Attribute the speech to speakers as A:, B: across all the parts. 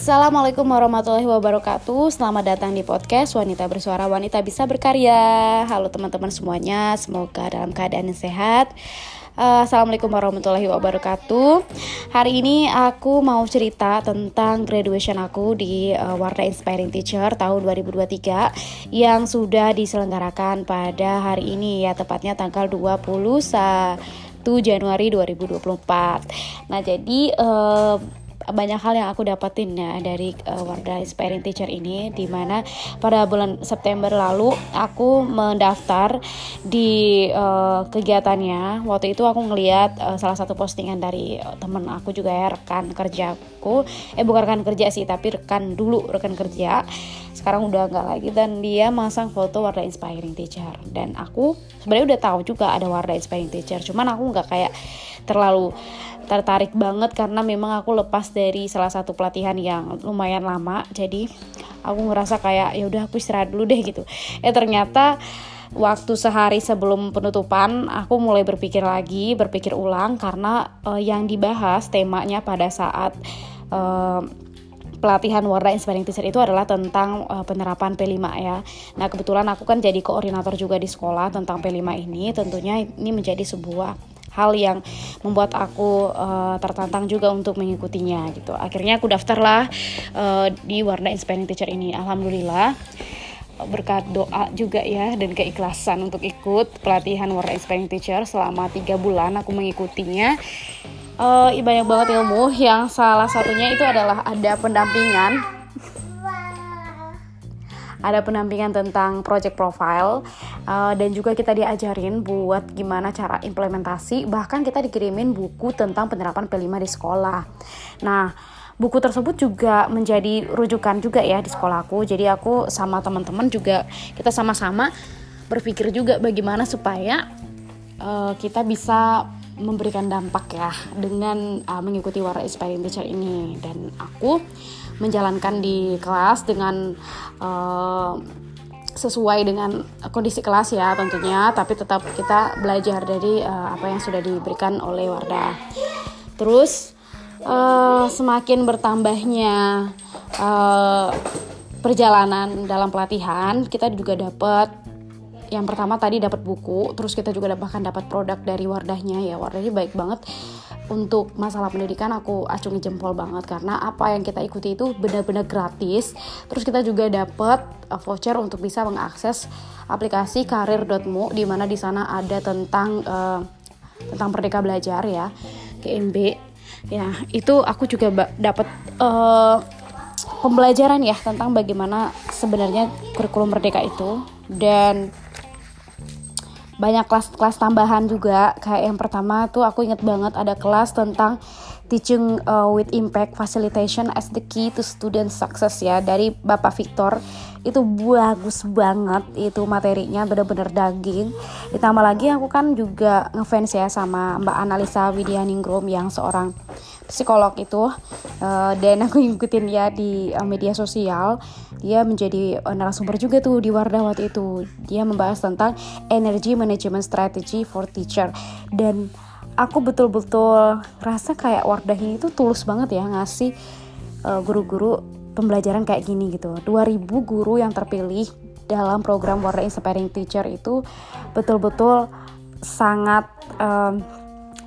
A: Assalamualaikum warahmatullahi wabarakatuh. Selamat datang di podcast Wanita Bersuara Wanita Bisa Berkarya. Halo teman-teman semuanya Semoga dalam keadaan yang sehat. Uh, Assalamualaikum warahmatullahi wabarakatuh. Hari ini aku mau cerita tentang graduation aku di uh, Warna Inspiring Teacher tahun 2023 Yang sudah diselenggarakan pada hari ini ya Tepatnya tanggal 21 Januari 2024 Nah jadi uh, banyak hal yang aku dapetin ya dari uh, Wardah Inspiring Teacher ini di mana pada bulan September lalu aku mendaftar di uh, kegiatannya. Waktu itu aku ngeliat uh, salah satu postingan dari temen aku juga ya rekan kerjaku. Eh bukan rekan kerja sih tapi rekan dulu rekan kerja. Sekarang udah nggak lagi dan dia masang foto Wardah Inspiring Teacher. Dan aku sebenarnya udah tahu juga ada Wardah Inspiring Teacher cuman aku nggak kayak terlalu tertarik banget karena memang aku lepas dari salah satu pelatihan yang lumayan lama jadi aku ngerasa kayak ya udah aku istirahat dulu deh gitu eh ternyata waktu sehari sebelum penutupan aku mulai berpikir lagi berpikir ulang karena uh, yang dibahas temanya pada saat uh, pelatihan Warda Inspiring Teacher itu adalah tentang uh, penerapan P5 ya. Nah, kebetulan aku kan jadi koordinator juga di sekolah tentang P5 ini. Tentunya ini menjadi sebuah hal yang membuat aku uh, tertantang juga untuk mengikutinya gitu. Akhirnya aku daftarlah uh, di Warna Inspiring Teacher ini. Alhamdulillah berkat doa juga ya dan keikhlasan untuk ikut pelatihan Warna Inspiring Teacher selama tiga bulan aku mengikutinya. Uh, banyak banget ilmu yang salah satunya itu adalah ada pendampingan ada pendampingan tentang project profile uh, dan juga kita diajarin buat gimana cara implementasi. Bahkan kita dikirimin buku tentang penerapan P5 di sekolah. Nah buku tersebut juga menjadi rujukan juga ya di sekolahku jadi aku sama teman-teman juga kita sama-sama berpikir juga bagaimana supaya uh, kita bisa memberikan dampak ya dengan uh, mengikuti Warna Inspiring Teacher ini. Dan aku menjalankan di kelas dengan uh, sesuai dengan kondisi kelas ya tentunya tapi tetap kita belajar dari uh, apa yang sudah diberikan oleh Wardah. Terus uh, semakin bertambahnya uh, perjalanan dalam pelatihan kita juga dapat yang pertama tadi dapat buku terus kita juga bahkan dapat produk dari Wardahnya ya. Wardahnya baik banget untuk masalah pendidikan aku acungi jempol banget karena apa yang kita ikuti itu benar-benar gratis. Terus kita juga dapat uh, voucher untuk bisa mengakses aplikasi karir.mu di mana di sana ada tentang uh, tentang Merdeka Belajar ya, GMB. Ya, itu aku juga dapat uh, pembelajaran ya tentang bagaimana sebenarnya kurikulum Merdeka itu dan banyak kelas-kelas tambahan juga. Kayak yang pertama tuh aku inget banget ada kelas tentang teaching uh, with impact facilitation as the key to student success ya. Dari Bapak Victor. Itu bagus banget itu materinya bener-bener daging. Ditambah lagi aku kan juga ngefans ya sama Mbak Analisa Widyaningrum yang seorang psikolog itu. Uh, dan aku ngikutin dia di uh, media sosial. Dia menjadi uh, narasumber juga tuh di Wardah waktu itu. Dia membahas tentang energy management strategy for teacher. Dan aku betul-betul rasa kayak Wardah ini tuh tulus banget ya ngasih guru-guru uh, pembelajaran kayak gini gitu. 2000 guru yang terpilih dalam program Wardah Inspiring Teacher itu betul-betul sangat um,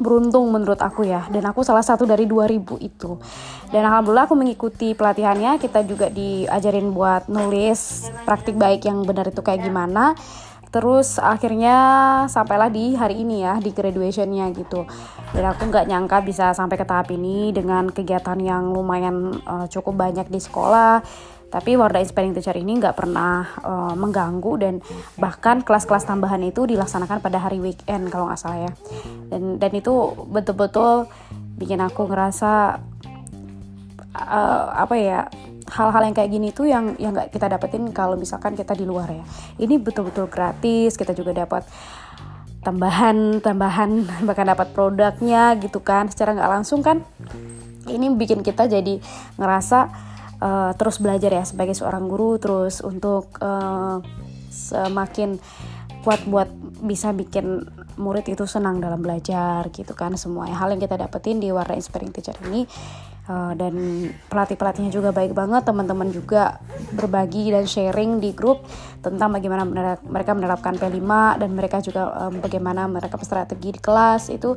A: beruntung menurut aku ya. Dan aku salah satu dari 2000 itu. Dan alhamdulillah aku mengikuti pelatihannya. Kita juga diajarin buat nulis praktik baik yang benar itu kayak gimana terus akhirnya sampailah di hari ini ya di graduationnya gitu dan aku nggak nyangka bisa sampai ke tahap ini dengan kegiatan yang lumayan uh, cukup banyak di sekolah tapi Warda Inspiring Teacher ini nggak pernah uh, mengganggu dan bahkan kelas-kelas tambahan itu dilaksanakan pada hari weekend kalau nggak salah ya. Dan dan itu betul-betul bikin aku ngerasa uh, apa ya hal-hal yang kayak gini tuh yang yang nggak kita dapetin kalau misalkan kita di luar ya. Ini betul-betul gratis, kita juga dapat tambahan tambahan bahkan dapat produknya gitu kan. Secara nggak langsung kan ini bikin kita jadi ngerasa uh, terus belajar ya sebagai seorang guru. Terus untuk uh, semakin kuat buat bisa bikin murid itu senang dalam belajar gitu kan semua hal yang kita dapetin di Warna Inspiring Teacher ini uh, dan pelatih pelatihnya juga baik banget teman-teman juga berbagi dan sharing di grup tentang bagaimana mereka menerapkan P5 dan mereka juga um, bagaimana mereka strategi di kelas. Itu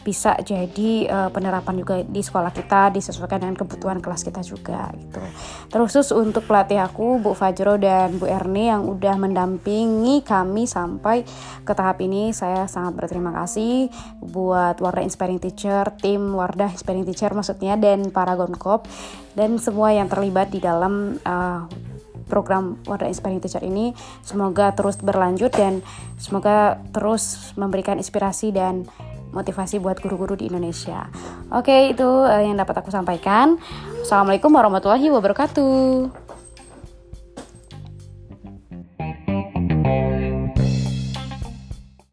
A: bisa jadi uh, penerapan juga di sekolah kita disesuaikan dengan kebutuhan kelas kita juga gitu. Terus untuk pelatih aku Bu Fajro dan Bu Erni yang udah mendampingi kami sampai ke tahap ini saya sangat berterima kasih buat Wardah Inspiring Teacher, tim Wardah Inspiring Teacher maksudnya dan para Gonkop dan semua yang terlibat di dalam uh, program Wardah Inspiring Teacher ini semoga terus berlanjut dan semoga terus memberikan inspirasi dan motivasi buat guru-guru di Indonesia. Oke, itu uh, yang dapat aku sampaikan. Assalamualaikum warahmatullahi wabarakatuh.